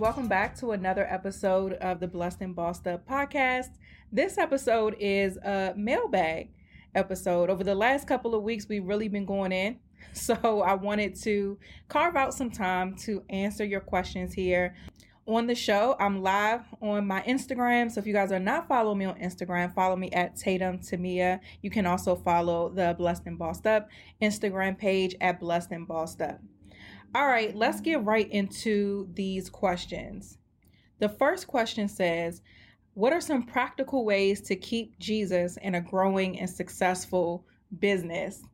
Welcome back to another episode of the Blessed and Bossed Up podcast. This episode is a mailbag episode. Over the last couple of weeks, we've really been going in. So I wanted to carve out some time to answer your questions here on the show. I'm live on my Instagram. So if you guys are not following me on Instagram, follow me at Tatum Temia. You can also follow the Blessed and Bossed Up Instagram page at Blessed and Bossed Up. All right, let's get right into these questions. The first question says, What are some practical ways to keep Jesus in a growing and successful business?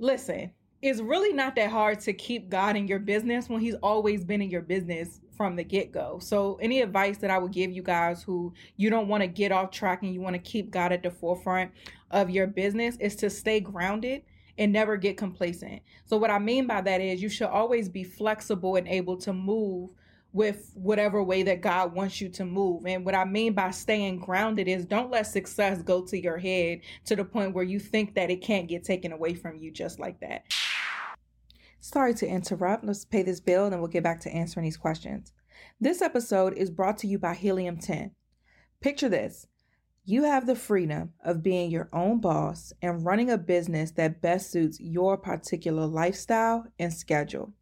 Listen, it's really not that hard to keep God in your business when He's always been in your business from the get go. So, any advice that I would give you guys who you don't want to get off track and you want to keep God at the forefront of your business is to stay grounded and never get complacent. So, what I mean by that is you should always be flexible and able to move with whatever way that God wants you to move. And what I mean by staying grounded is don't let success go to your head to the point where you think that it can't get taken away from you just like that. Sorry to interrupt. Let's pay this bill and then we'll get back to answering these questions. This episode is brought to you by Helium 10. Picture this you have the freedom of being your own boss and running a business that best suits your particular lifestyle and schedule.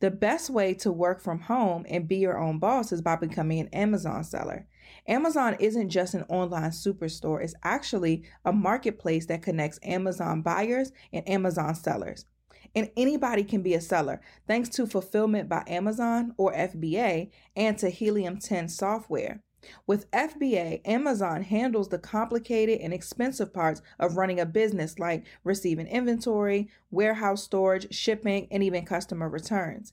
The best way to work from home and be your own boss is by becoming an Amazon seller. Amazon isn't just an online superstore, it's actually a marketplace that connects Amazon buyers and Amazon sellers. And anybody can be a seller thanks to Fulfillment by Amazon or FBA and to Helium 10 software. With FBA, Amazon handles the complicated and expensive parts of running a business like receiving inventory, warehouse storage, shipping, and even customer returns.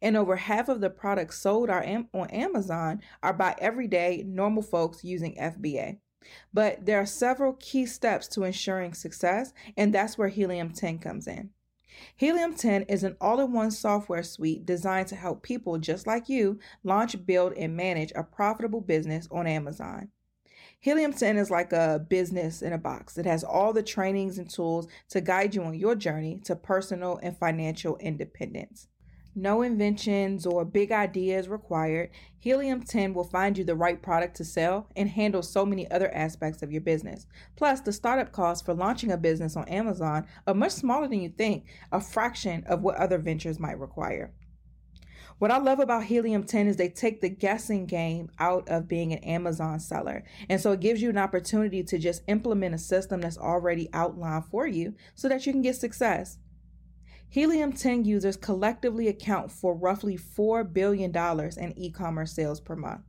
And over half of the products sold are am- on Amazon are by everyday normal folks using FBA. But there are several key steps to ensuring success, and that's where Helium 10 comes in. Helium 10 is an all in one software suite designed to help people just like you launch, build, and manage a profitable business on Amazon. Helium 10 is like a business in a box. It has all the trainings and tools to guide you on your journey to personal and financial independence. No inventions or big ideas required. Helium 10 will find you the right product to sell and handle so many other aspects of your business. Plus, the startup costs for launching a business on Amazon are much smaller than you think, a fraction of what other ventures might require. What I love about Helium 10 is they take the guessing game out of being an Amazon seller. And so it gives you an opportunity to just implement a system that's already outlined for you so that you can get success. Helium 10 users collectively account for roughly $4 billion in e commerce sales per month.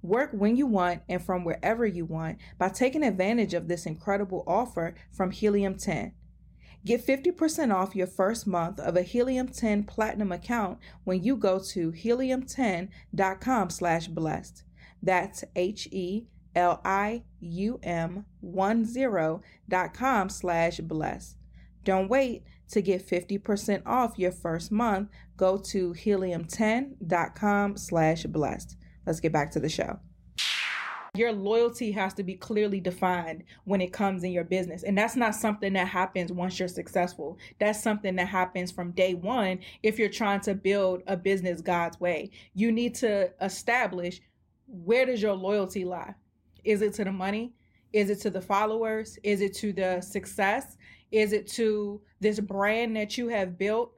Work when you want and from wherever you want by taking advantage of this incredible offer from Helium 10. Get 50% off your first month of a Helium 10 Platinum account when you go to helium10.com slash blessed. That's H-E-L-I-U-M 10.com slash blessed. Don't wait to get 50% off your first month. Go to helium10.com slash blessed. Let's get back to the show your loyalty has to be clearly defined when it comes in your business. And that's not something that happens once you're successful. That's something that happens from day one if you're trying to build a business God's way. You need to establish where does your loyalty lie? Is it to the money? Is it to the followers? Is it to the success? Is it to this brand that you have built?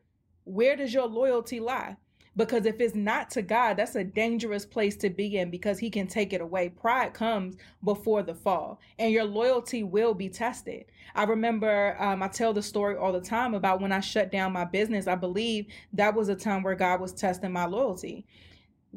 Where does your loyalty lie? Because if it's not to God, that's a dangerous place to be in because He can take it away. Pride comes before the fall, and your loyalty will be tested. I remember um, I tell the story all the time about when I shut down my business. I believe that was a time where God was testing my loyalty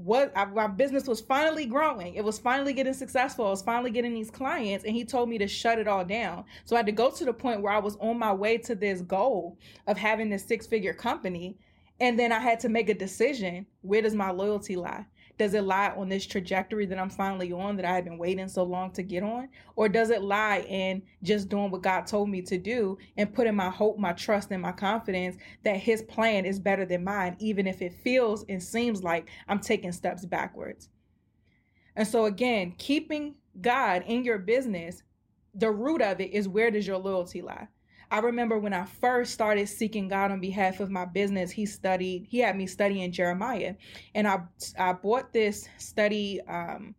what I, my business was finally growing. It was finally getting successful. I was finally getting these clients, and he told me to shut it all down. So I had to go to the point where I was on my way to this goal of having this six figure company. And then I had to make a decision where does my loyalty lie? Does it lie on this trajectory that I'm finally on that I have been waiting so long to get on? Or does it lie in just doing what God told me to do and putting my hope, my trust, and my confidence that His plan is better than mine, even if it feels and seems like I'm taking steps backwards? And so, again, keeping God in your business, the root of it is where does your loyalty lie? I remember when I first started seeking God on behalf of my business, he studied, he had me studying Jeremiah. And I I bought this study um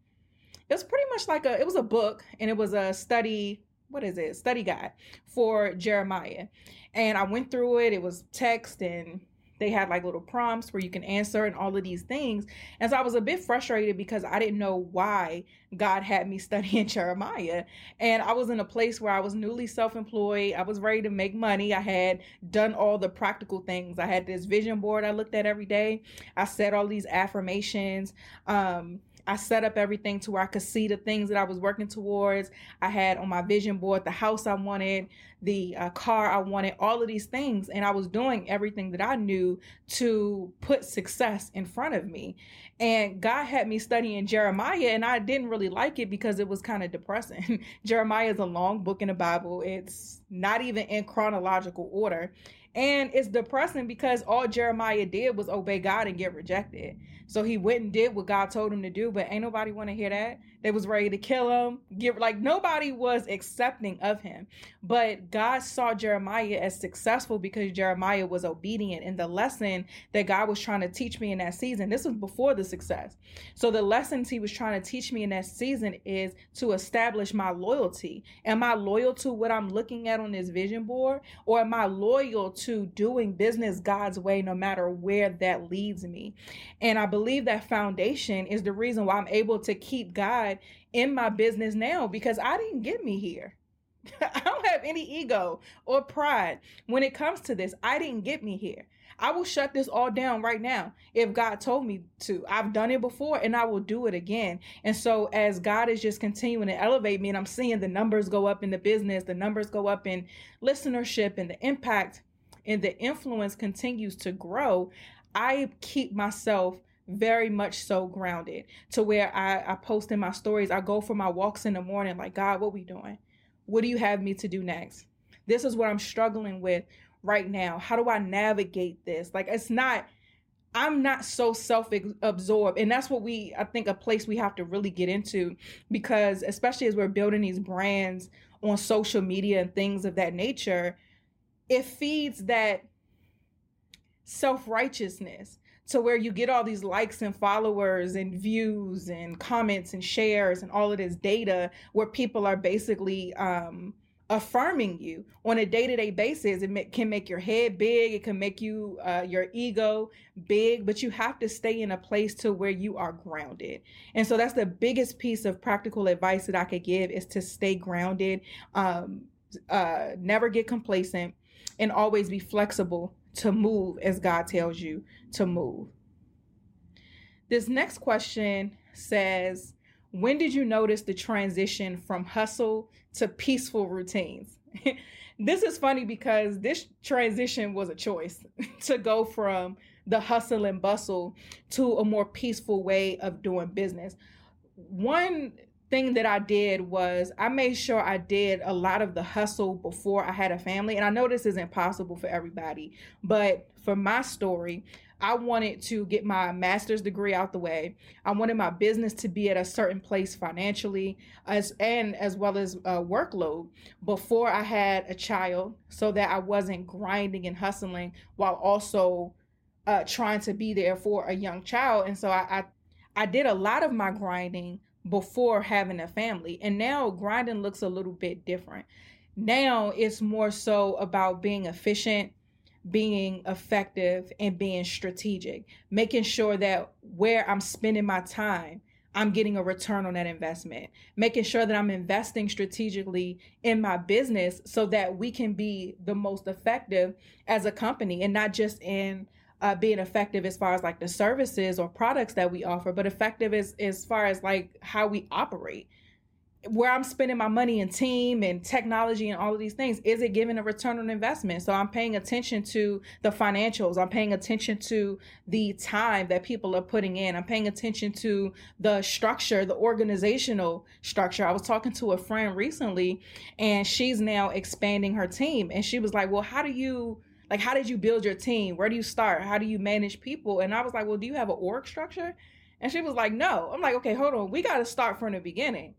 it was pretty much like a it was a book and it was a study what is it? Study guide for Jeremiah. And I went through it. It was text and they had like little prompts where you can answer and all of these things. And so I was a bit frustrated because I didn't know why God had me studying Jeremiah. And I was in a place where I was newly self employed. I was ready to make money. I had done all the practical things. I had this vision board I looked at every day. I said all these affirmations. Um, I set up everything to where I could see the things that I was working towards. I had on my vision board the house I wanted, the uh, car I wanted, all of these things. And I was doing everything that I knew to put success in front of me. And God had me studying Jeremiah, and I didn't really like it because it was kind of depressing. Jeremiah is a long book in the Bible, it's not even in chronological order. And it's depressing because all Jeremiah did was obey God and get rejected. So he went and did what God told him to do, but ain't nobody want to hear that. They was ready to kill him. Give like nobody was accepting of him. But God saw Jeremiah as successful because Jeremiah was obedient. And the lesson that God was trying to teach me in that season, this was before the success. So the lessons he was trying to teach me in that season is to establish my loyalty. Am I loyal to what I'm looking at on this vision board? Or am I loyal to doing business God's way no matter where that leads me? And I believe believe that foundation is the reason why I'm able to keep God in my business now because I didn't get me here. I don't have any ego or pride when it comes to this. I didn't get me here. I will shut this all down right now if God told me to. I've done it before and I will do it again. And so, as God is just continuing to elevate me, and I'm seeing the numbers go up in the business, the numbers go up in listenership, and the impact and the influence continues to grow, I keep myself very much so grounded to where I, I post in my stories. I go for my walks in the morning, like, God, what we doing? What do you have me to do next? This is what I'm struggling with right now. How do I navigate this? Like, it's not, I'm not so self absorbed. And that's what we, I think, a place we have to really get into because, especially as we're building these brands on social media and things of that nature, it feeds that self righteousness to where you get all these likes and followers and views and comments and shares and all of this data where people are basically um, affirming you on a day-to-day basis. It can make your head big. It can make you uh, your ego big but you have to stay in a place to where you are grounded. And so that's the biggest piece of practical advice that i could give is to stay grounded um, uh, never get complacent and always be flexible to move as God tells you to move. This next question says, When did you notice the transition from hustle to peaceful routines? this is funny because this transition was a choice to go from the hustle and bustle to a more peaceful way of doing business. One thing that I did was I made sure I did a lot of the hustle before I had a family. And I know this isn't possible for everybody, but for my story, I wanted to get my master's degree out the way. I wanted my business to be at a certain place financially as and as well as uh, workload before I had a child so that I wasn't grinding and hustling while also uh, trying to be there for a young child. And so I, I I did a lot of my grinding before having a family. And now grinding looks a little bit different. Now it's more so about being efficient, being effective, and being strategic, making sure that where I'm spending my time, I'm getting a return on that investment, making sure that I'm investing strategically in my business so that we can be the most effective as a company and not just in uh, being effective as far as like the services or products that we offer, but effective as as far as like how we operate. Where I'm spending my money in team and technology and all of these things, is it giving a return on investment? So I'm paying attention to the financials. I'm paying attention to the time that people are putting in. I'm paying attention to the structure, the organizational structure. I was talking to a friend recently and she's now expanding her team. And she was like, Well, how do you like how did you build your team? Where do you start? How do you manage people? And i was like well do you have an org structure? And she was like no. I'm like okay hold on. We got to start from the beginning.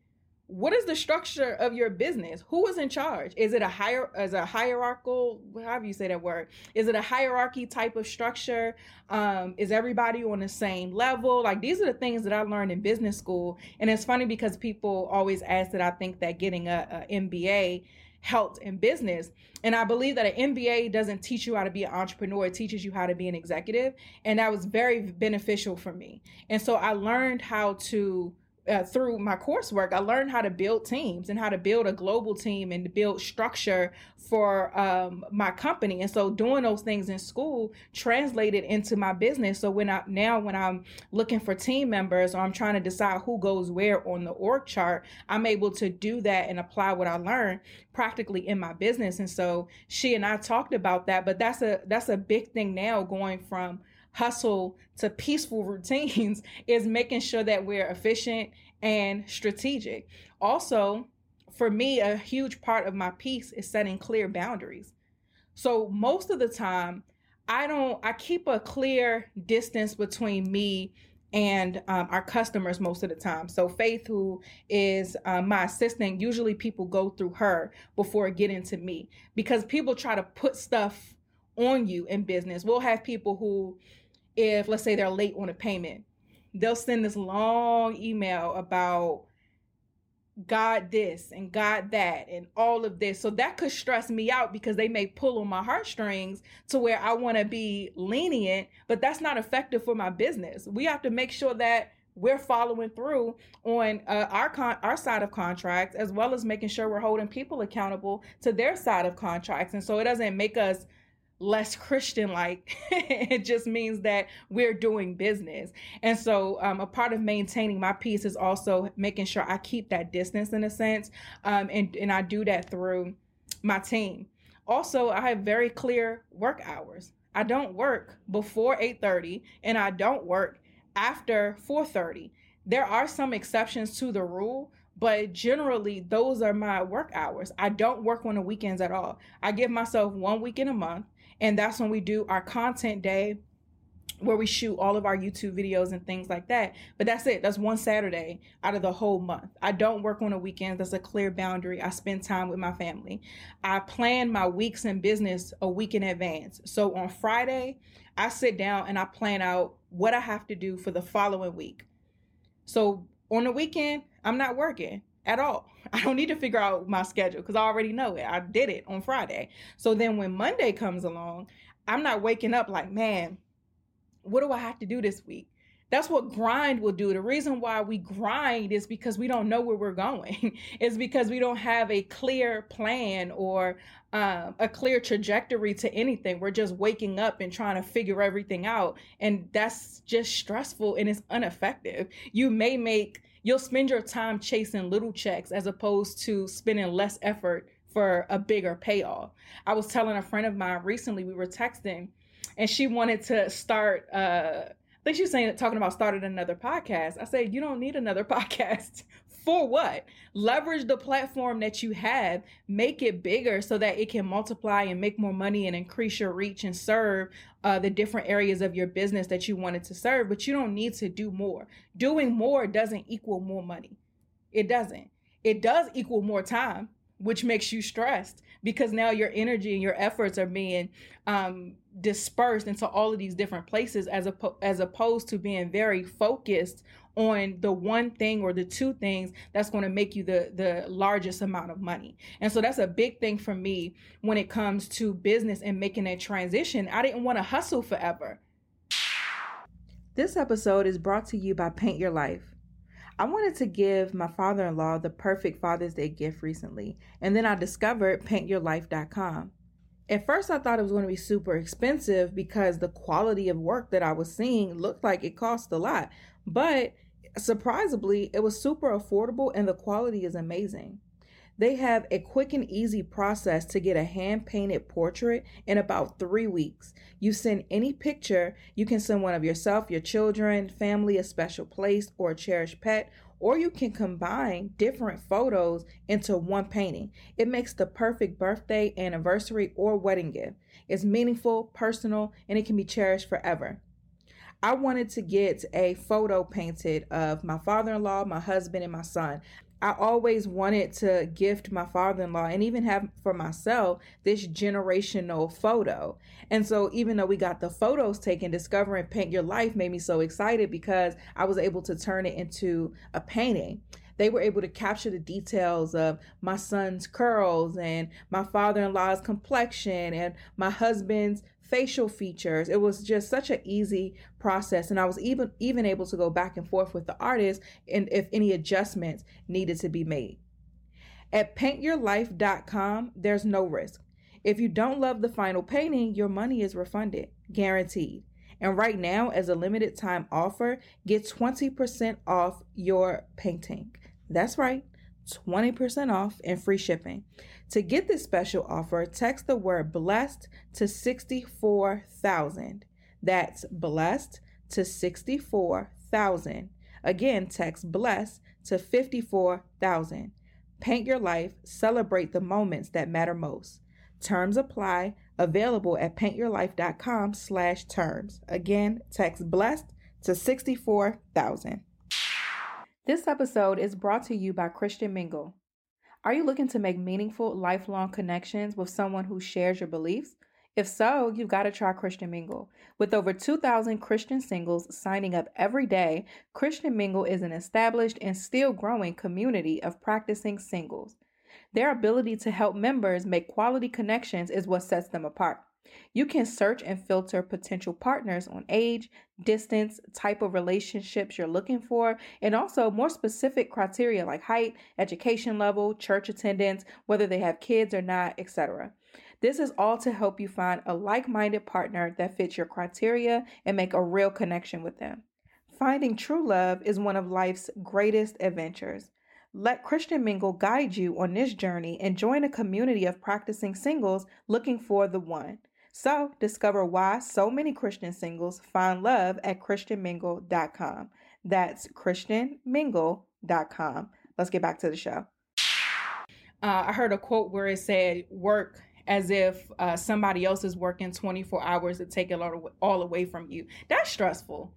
What is the structure of your business? Who is in charge? Is it a higher as a hierarchical however you say that word is it a hierarchy type of structure? Um, is everybody on the same level? Like these are the things that i learned in business school. And it's funny because people always ask that i think that getting a, a mba helped in business. And I believe that an MBA doesn't teach you how to be an entrepreneur, it teaches you how to be an executive. And that was very beneficial for me. And so I learned how to uh, through my coursework, I learned how to build teams and how to build a global team and build structure for um, my company. And so doing those things in school translated into my business. So when I now when I'm looking for team members or I'm trying to decide who goes where on the org chart, I'm able to do that and apply what I learned practically in my business. And so she and I talked about that, but that's a that's a big thing now going from hustle to peaceful routines is making sure that we're efficient and strategic. Also, for me, a huge part of my peace is setting clear boundaries. So, most of the time, I don't, I keep a clear distance between me and um, our customers most of the time. So Faith, who is uh, my assistant, usually people go through her before getting to me because people try to put stuff on you in business. We'll have people who if let's say they're late on a payment, they'll send this long email about God this and God that and all of this. So that could stress me out because they may pull on my heartstrings to where I want to be lenient, but that's not effective for my business. We have to make sure that we're following through on uh, our con- our side of contracts as well as making sure we're holding people accountable to their side of contracts. And so it doesn't make us less Christian like. it just means that we're doing business. And so, um, a part of maintaining my peace is also making sure I keep that distance in a sense. Um, and, and I do that through my team. Also, I have very clear work hours. I don't work before 8:30 and I don't work after 4:30. There are some exceptions to the rule, but generally those are my work hours. I don't work on the weekends at all. I give myself one week in a month and that's when we do our content day where we shoot all of our YouTube videos and things like that. But that's it. That's one Saturday out of the whole month. I don't work on the weekends. That's a clear boundary. I spend time with my family. I plan my weeks in business a week in advance. So on Friday, I sit down and I plan out what I have to do for the following week. So on the weekend, I'm not working at all. I don't need to figure out my schedule because I already know it. I did it on Friday. So then when Monday comes along, I'm not waking up like, man, what do I have to do this week? That's what grind will do. The reason why we grind is because we don't know where we're going. it's because we don't have a clear plan or um, a clear trajectory to anything. We're just waking up and trying to figure everything out. And that's just stressful and it's ineffective. You may make you'll spend your time chasing little checks as opposed to spending less effort for a bigger payoff. I was telling a friend of mine recently, we were texting, and she wanted to start. Uh, I think she was saying talking about starting another podcast. I said, you don't need another podcast for what? Leverage the platform that you have, make it bigger so that it can multiply and make more money and increase your reach and serve uh, the different areas of your business that you wanted to serve. But you don't need to do more. Doing more doesn't equal more money. It doesn't. It does equal more time, which makes you stressed because now your energy and your efforts are being um, dispersed into all of these different places as, op- as opposed to being very focused on the one thing or the two things that's going to make you the the largest amount of money. And so that's a big thing for me when it comes to business and making that transition. I didn't want to hustle forever. This episode is brought to you by Paint Your Life. I wanted to give my father in law the perfect Father's Day gift recently, and then I discovered paintyourlife.com. At first, I thought it was going to be super expensive because the quality of work that I was seeing looked like it cost a lot. But surprisingly, it was super affordable and the quality is amazing. They have a quick and easy process to get a hand painted portrait in about three weeks. You send any picture, you can send one of yourself, your children, family, a special place, or a cherished pet, or you can combine different photos into one painting. It makes the perfect birthday, anniversary, or wedding gift. It's meaningful, personal, and it can be cherished forever. I wanted to get a photo painted of my father in law, my husband, and my son. I always wanted to gift my father in law and even have for myself this generational photo. And so, even though we got the photos taken, discovering Paint Your Life made me so excited because I was able to turn it into a painting. They were able to capture the details of my son's curls and my father in law's complexion and my husband's facial features. It was just such an easy process. And I was even even able to go back and forth with the artist and if any adjustments needed to be made. At paintyourlife.com, there's no risk. If you don't love the final painting, your money is refunded, guaranteed. And right now, as a limited time offer, get 20% off your painting. That's right, 20% off and free shipping. To get this special offer, text the word blessed to 64,000. That's blessed to 64,000. Again, text blessed to 54,000. Paint your life, celebrate the moments that matter most. Terms apply, available at paintyourlife.com slash terms. Again, text blessed to 64,000. This episode is brought to you by Christian Mingle. Are you looking to make meaningful, lifelong connections with someone who shares your beliefs? If so, you've got to try Christian Mingle. With over 2,000 Christian singles signing up every day, Christian Mingle is an established and still growing community of practicing singles. Their ability to help members make quality connections is what sets them apart. You can search and filter potential partners on age, distance, type of relationships you're looking for, and also more specific criteria like height, education level, church attendance, whether they have kids or not, etc. This is all to help you find a like minded partner that fits your criteria and make a real connection with them. Finding true love is one of life's greatest adventures. Let Christian Mingle guide you on this journey and join a community of practicing singles looking for the one. So, discover why so many Christian singles find love at ChristianMingle.com. That's ChristianMingle.com. Let's get back to the show. Uh, I heard a quote where it said, Work as if uh, somebody else is working 24 hours to take it all, away from you. That's stressful.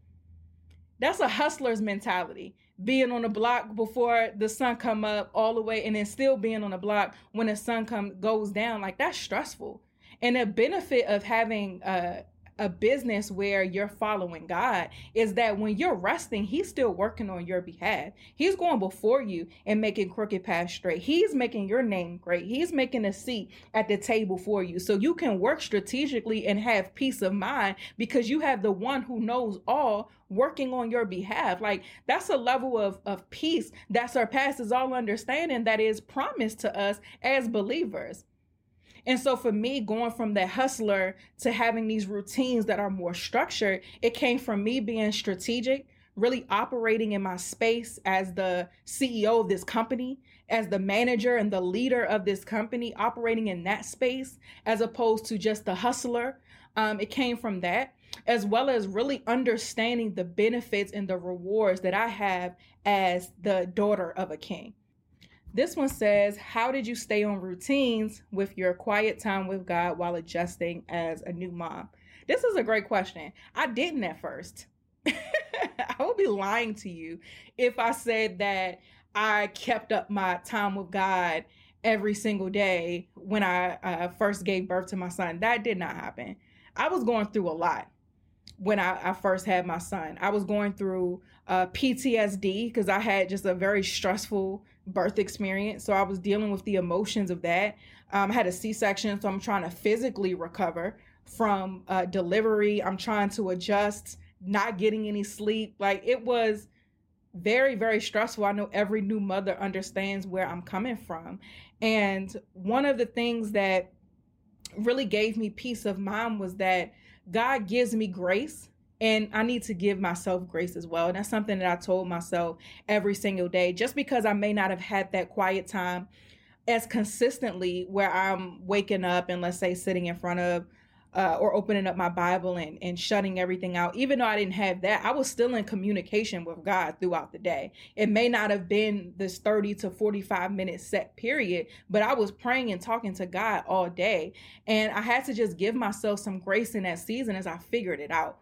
That's a hustler's mentality. Being on the block before the sun come up all the way and then still being on the block when the sun come goes down. Like that's stressful. And the benefit of having a, a business where you're following God is that when you're resting, He's still working on your behalf. He's going before you and making crooked paths straight. He's making your name great. He's making a seat at the table for you. So you can work strategically and have peace of mind because you have the one who knows all working on your behalf. Like that's a level of, of peace that surpasses all understanding that is promised to us as believers. And so for me, going from that hustler to having these routines that are more structured, it came from me being strategic, really operating in my space as the CEO of this company, as the manager and the leader of this company, operating in that space as opposed to just the hustler. Um, it came from that, as well as really understanding the benefits and the rewards that I have as the daughter of a king. This one says, How did you stay on routines with your quiet time with God while adjusting as a new mom? This is a great question. I didn't at first. I would be lying to you if I said that I kept up my time with God every single day when I uh, first gave birth to my son. That did not happen. I was going through a lot when I, I first had my son. I was going through uh, PTSD because I had just a very stressful birth experience. So I was dealing with the emotions of that. Um, I had a C section, so I'm trying to physically recover from uh, delivery. I'm trying to adjust, not getting any sleep. Like it was very, very stressful. I know every new mother understands where I'm coming from. And one of the things that really gave me peace of mind was that God gives me grace and I need to give myself grace as well. And that's something that I told myself every single day. Just because I may not have had that quiet time as consistently where I'm waking up and let's say sitting in front of uh, or opening up my Bible and, and shutting everything out. Even though I didn't have that, I was still in communication with God throughout the day. It may not have been this 30 to 45 minute set period, but I was praying and talking to God all day. And I had to just give myself some grace in that season as I figured it out.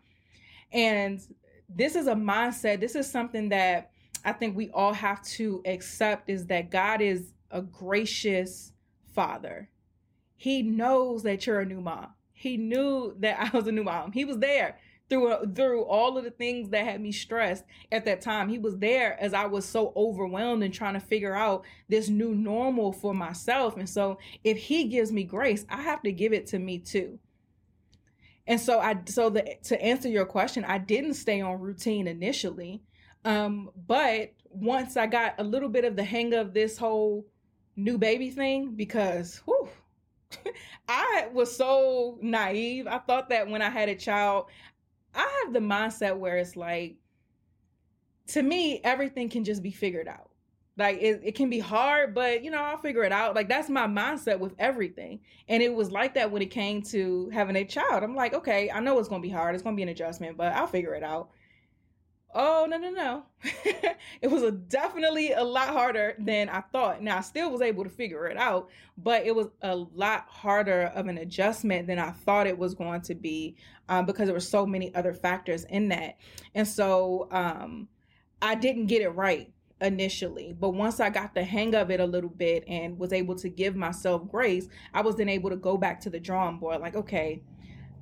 And this is a mindset, this is something that I think we all have to accept is that God is a gracious father. He knows that you're a new mom he knew that I was a new mom. He was there through through all of the things that had me stressed at that time. He was there as I was so overwhelmed and trying to figure out this new normal for myself. And so if he gives me grace, I have to give it to me too. And so I so the to answer your question, I didn't stay on routine initially. Um, but once I got a little bit of the hang of this whole new baby thing, because whew, I was so naive. I thought that when I had a child, I have the mindset where it's like, to me, everything can just be figured out. Like it, it can be hard, but you know, I'll figure it out. Like that's my mindset with everything. And it was like that when it came to having a child. I'm like, okay, I know it's gonna be hard, it's gonna be an adjustment, but I'll figure it out. Oh no no no! it was a definitely a lot harder than I thought. Now I still was able to figure it out, but it was a lot harder of an adjustment than I thought it was going to be um, because there were so many other factors in that, and so um, I didn't get it right initially. But once I got the hang of it a little bit and was able to give myself grace, I was then able to go back to the drawing board. Like, okay,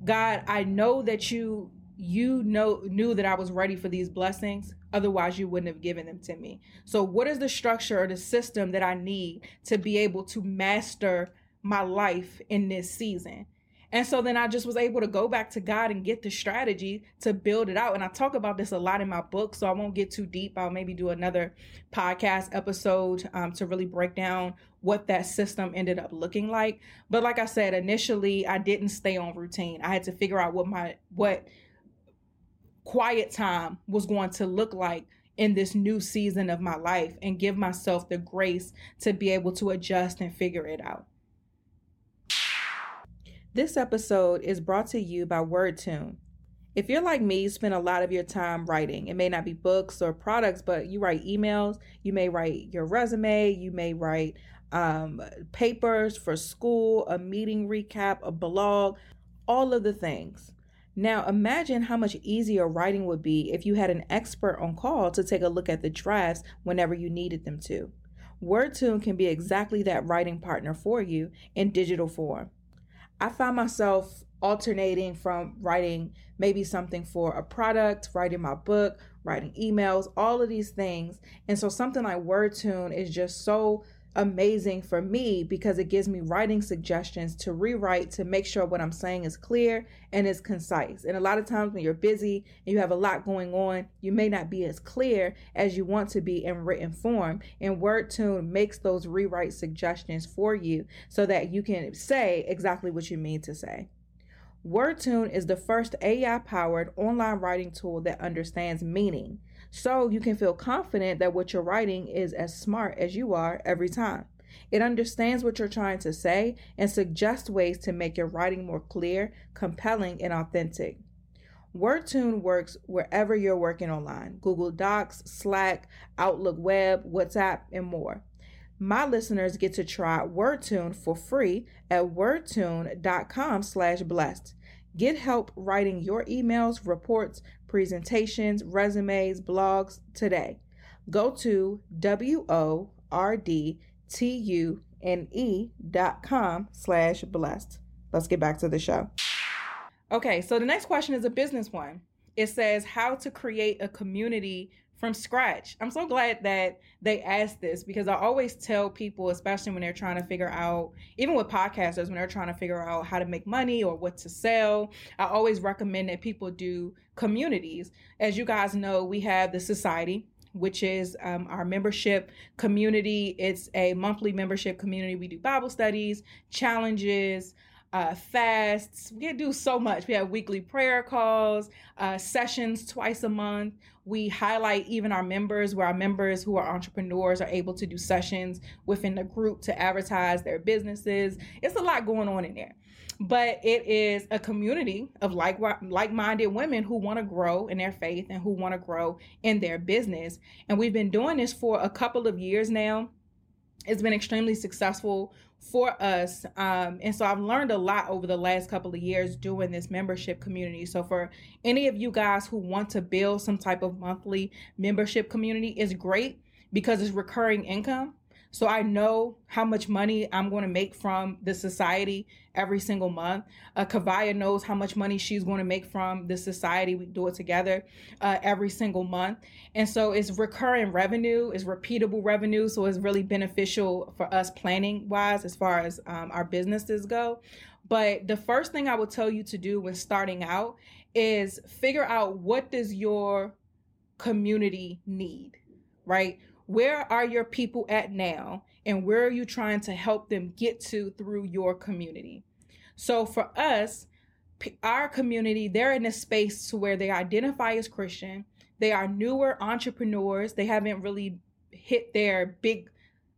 God, I know that you you know knew that I was ready for these blessings otherwise you wouldn't have given them to me so what is the structure or the system that I need to be able to master my life in this season and so then I just was able to go back to God and get the strategy to build it out. And I talk about this a lot in my book, so I won't get too deep. I'll maybe do another podcast episode um, to really break down what that system ended up looking like. But like I said, initially I didn't stay on routine. I had to figure out what my what quiet time was going to look like in this new season of my life and give myself the grace to be able to adjust and figure it out. This episode is brought to you by WordTune. If you're like me, you spend a lot of your time writing. It may not be books or products, but you write emails, you may write your resume, you may write um, papers for school, a meeting recap, a blog, all of the things. Now, imagine how much easier writing would be if you had an expert on call to take a look at the drafts whenever you needed them to. WordTune can be exactly that writing partner for you in digital form. I find myself alternating from writing maybe something for a product, writing my book, writing emails, all of these things. And so something like WordTune is just so amazing for me because it gives me writing suggestions to rewrite to make sure what I'm saying is clear and is concise. And a lot of times when you're busy and you have a lot going on, you may not be as clear as you want to be in written form. And WordTune makes those rewrite suggestions for you so that you can say exactly what you mean to say. WordTune is the first AI powered online writing tool that understands meaning so you can feel confident that what you're writing is as smart as you are every time. It understands what you're trying to say and suggests ways to make your writing more clear, compelling, and authentic. WordTune works wherever you're working online Google Docs, Slack, Outlook Web, WhatsApp, and more. My listeners get to try WordTune for free at wordtune.com slash blessed. Get help writing your emails, reports, presentations, resumes, blogs today. Go to W O R D T U N E dot com slash blessed. Let's get back to the show. Okay, so the next question is a business one. It says how to create a community from scratch. I'm so glad that they asked this because I always tell people, especially when they're trying to figure out, even with podcasters, when they're trying to figure out how to make money or what to sell, I always recommend that people do communities. As you guys know, we have the society, which is um, our membership community. It's a monthly membership community. We do Bible studies, challenges, uh, fasts. We do so much. We have weekly prayer calls, uh, sessions twice a month. We highlight even our members, where our members who are entrepreneurs are able to do sessions within the group to advertise their businesses. It's a lot going on in there but it is a community of like like-minded women who want to grow in their faith and who want to grow in their business and we've been doing this for a couple of years now it's been extremely successful for us um, and so i've learned a lot over the last couple of years doing this membership community. So for any of you guys who want to build some type of monthly membership community is great because it's recurring income so I know how much money I'm going to make from the society every single month. Uh, Kavaya knows how much money she's going to make from the society. We do it together uh, every single month. And so it's recurring revenue, it's repeatable revenue. So it's really beneficial for us planning wise as far as um, our businesses go. But the first thing I would tell you to do when starting out is figure out what does your community need, right? Where are your people at now and where are you trying to help them get to through your community? So for us our community they're in a space to where they identify as christian. They are newer entrepreneurs. They haven't really hit their big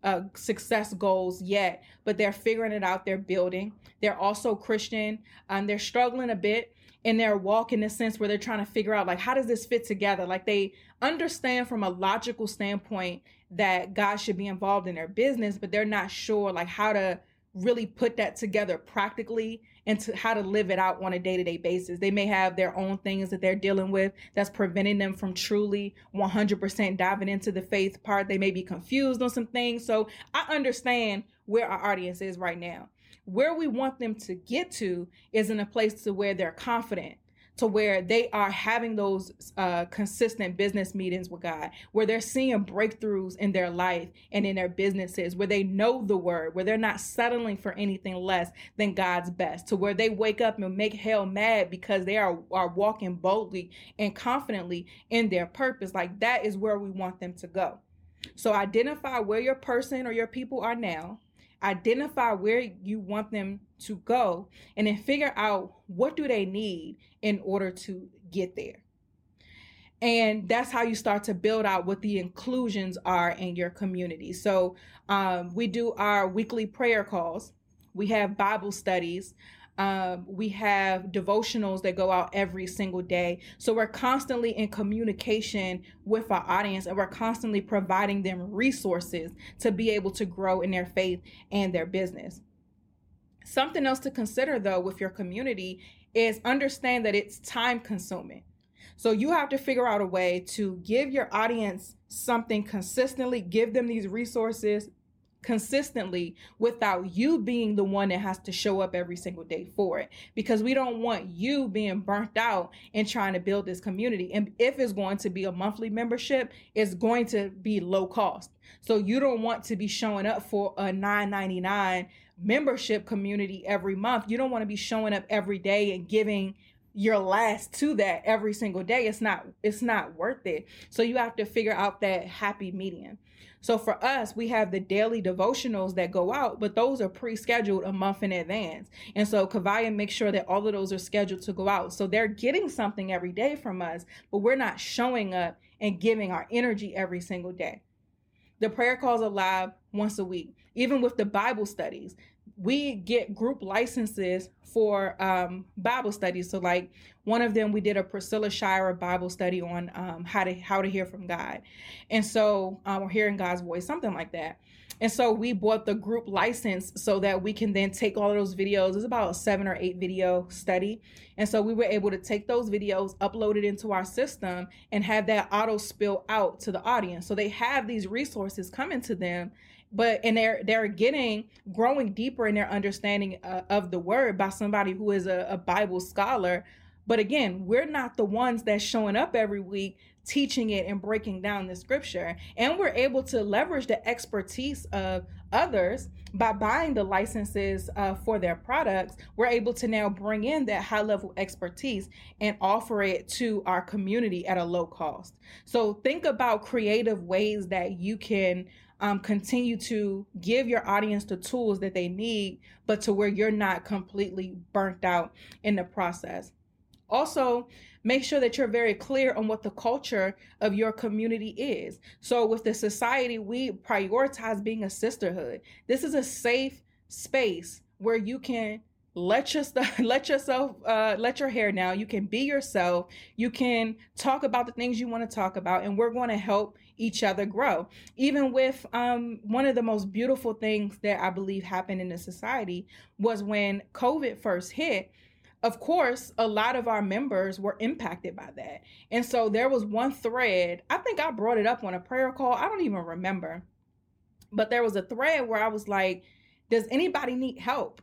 uh, success goals yet but they're figuring it out. They're building. They're also christian. And they're struggling a bit in their walk in the sense where they're trying to figure out like how does this fit together? Like they understand from a logical standpoint that god should be involved in their business but they're not sure like how to really put that together practically and to how to live it out on a day-to-day basis. They may have their own things that they're dealing with that's preventing them from truly 100% diving into the faith part. They may be confused on some things. So i understand where our audience is right now where we want them to get to is in a place to where they're confident to where they are having those uh, consistent business meetings with God, where they're seeing breakthroughs in their life and in their businesses, where they know the word, where they're not settling for anything less than God's best, to where they wake up and make hell mad because they are, are walking boldly and confidently in their purpose. Like that is where we want them to go. So identify where your person or your people are now identify where you want them to go and then figure out what do they need in order to get there. And that's how you start to build out what the inclusions are in your community. So um, we do our weekly prayer calls. We have bible studies um, we have devotionals that go out every single day. So we're constantly in communication with our audience and we're constantly providing them resources to be able to grow in their faith and their business. Something else to consider though with your community is understand that it's time consuming. So you have to figure out a way to give your audience something consistently, give them these resources, consistently without you being the one that has to show up every single day for it. Because we don't want you being burnt out and trying to build this community. And if it's going to be a monthly membership it's going to be low cost. So you don't want to be showing up for a 9.99 membership community every month. You don't want to be showing up every day and giving your last to that every single day. It's not it's not worth it. So you have to figure out that happy medium so for us, we have the daily devotionals that go out, but those are pre-scheduled a month in advance. And so Kavaya makes sure that all of those are scheduled to go out. So they're getting something every day from us, but we're not showing up and giving our energy every single day. The prayer calls are live once a week. Even with the Bible studies, we get group licenses for um, Bible studies. So, like one of them, we did a Priscilla Shirer Bible study on um, how to how to hear from God, and so um, or hearing God's voice, something like that. And so we bought the group license so that we can then take all of those videos. It's about a seven or eight video study. And so we were able to take those videos, upload it into our system, and have that auto spill out to the audience. So they have these resources coming to them but and they're they're getting growing deeper in their understanding uh, of the word by somebody who is a, a bible scholar. But again we're not the ones that's showing up every week teaching it and breaking down the scripture. And we're able to leverage the expertise of others by buying the licenses uh, for their products. We're able to now bring in that high level expertise and offer it to our community at a low cost. So think about creative ways that you can um, continue to give your audience the tools that they need, but to where you're not completely burnt out in the process. Also, make sure that you're very clear on what the culture of your community is. So, with the society, we prioritize being a sisterhood. This is a safe space where you can let your let yourself uh, let your hair down. You can be yourself. You can talk about the things you want to talk about and we're going to help each other grow. Even with um, one of the most beautiful things that i believe happened in the society was when covid first hit of course a lot of our members were impacted by that. And so there was one thread i think i brought it up on a prayer call i don't even remember but there was a thread where i was like does anybody need help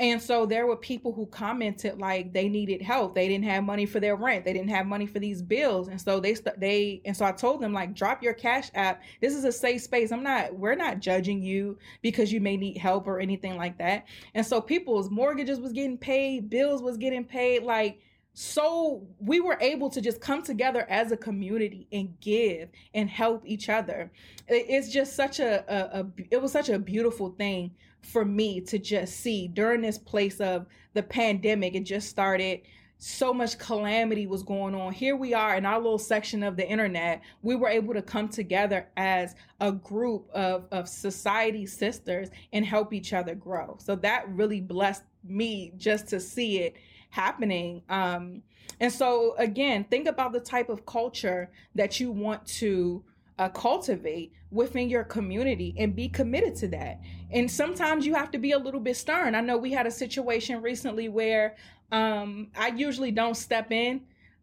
and so there were people who commented like they needed help. They didn't have money for their rent. They didn't have money for these bills. And so they they and so I told them like drop your cash app. This is a safe space. I'm not we're not judging you because you may need help or anything like that. And so people's mortgages was getting paid, bills was getting paid like so we were able to just come together as a community and give and help each other it's just such a, a, a it was such a beautiful thing for me to just see during this place of the pandemic. It just started. So much calamity was going on. Here we are in our little section of the internet. We were able to come together as a group of, of society sisters and help each other grow. So that really blessed me just to see it happening. Um, and so, again, think about the type of culture that you want to uh, cultivate within your community and be committed to that. And sometimes you have to be a little bit stern. I know we had a situation recently where um, I usually don't step in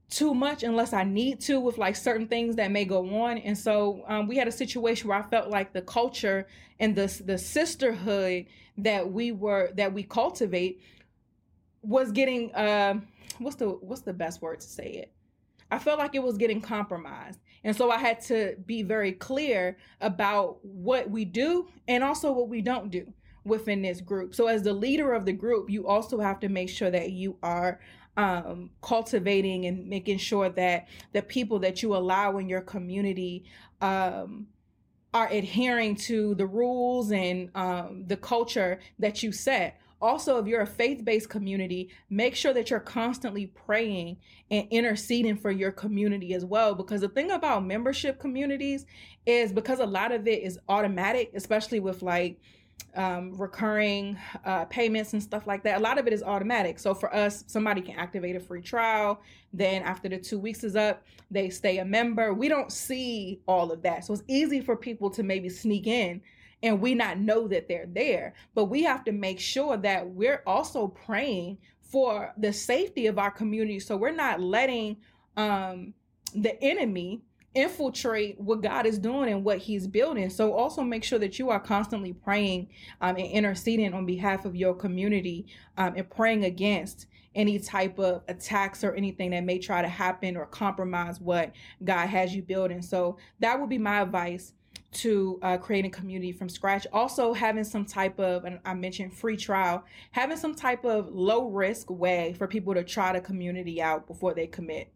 too much unless I need to with like certain things that may go on. And so um, we had a situation where I felt like the culture and the the sisterhood that we were that we cultivate was getting uh, what's the what's the best word to say it? I felt like it was getting compromised. And so I had to be very clear about what we do and also what we don't do within this group. So, as the leader of the group, you also have to make sure that you are um, cultivating and making sure that the people that you allow in your community um, are adhering to the rules and um, the culture that you set also, if you're a faith based community, make sure that you're constantly praying and interceding for your community as well. Because the thing about membership communities is because a lot of it is automatic, especially with like um, recurring uh, payments and stuff like that. A lot of it is automatic. So for us, somebody can activate a free trial. Then after the two weeks is up, they stay a member. We don't see all of that. So it's easy for people to maybe sneak in and we not know that they're there. But we have to make sure that we're also praying for the safety of our community. So we're not letting um, the enemy infiltrate what God is doing and what He's building. So also make sure that you are constantly praying um, and interceding on behalf of your community um, and praying against any type of attacks or anything that may try to happen or compromise what God has you building. So that would be my advice to uh, creating community from scratch. Also, having some type of, and I mentioned free trial, having some type of low risk way for people to try the community out before they commit.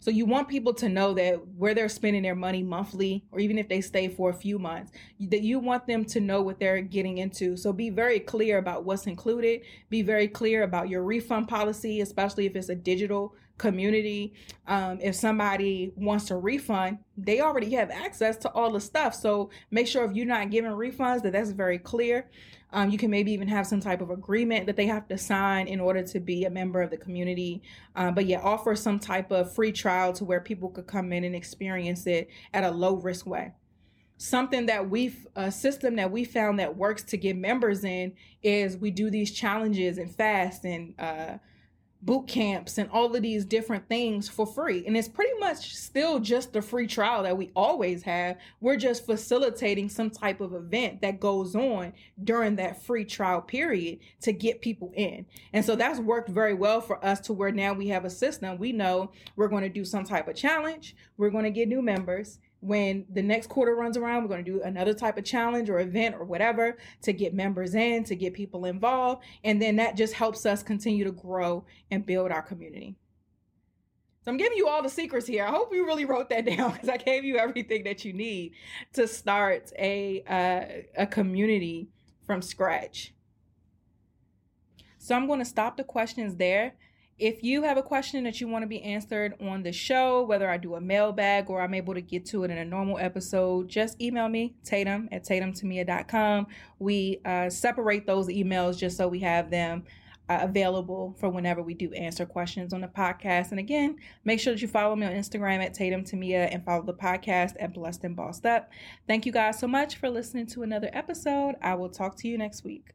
So you want people to know that where they're spending their money monthly, or even if they stay for a few months, that you want them to know what they're getting into. So be very clear about what's included. Be very clear about your refund policy, especially if it's a digital community. Um, if somebody wants a refund, they already have access to all the stuff. So make sure if you're not giving refunds that that's very clear. Um, you can maybe even have some type of agreement that they have to sign in order to be a member of the community. Uh, but yeah, offer some type of free trial to where people could come in and experience it at a low risk way something that we've a system that we found that works to get members in is we do these challenges and fast and uh, boot camps and all of these different things for free. And it's pretty much still just the free trial that we always have. We're just facilitating some type of event that goes on during that free trial period to get people in. And so that's worked very well for us to where now we have a system. We know we're going to do some type of challenge, we're going to get new members when the next quarter runs around, we're going to do another type of challenge or event or whatever to get members in, to get people involved. And then that just helps us continue to grow and build our community. So I'm giving you all the secrets here. I hope you really wrote that down because I gave you everything that you need to start a uh, a community from scratch. So I'm going to stop the questions there. If you have a question that you want to be answered on the show, whether I do a mailbag or I'm able to get to it in a normal episode, just email me, Tatum at tatumtemia.com. We uh, separate those emails just so we have them uh, available for whenever we do answer questions on the podcast. And again, make sure that you follow me on Instagram at Tatum Temia and follow the podcast at Blessed and Bossed Up. Thank you guys so much for listening to another episode. I will talk to you next week.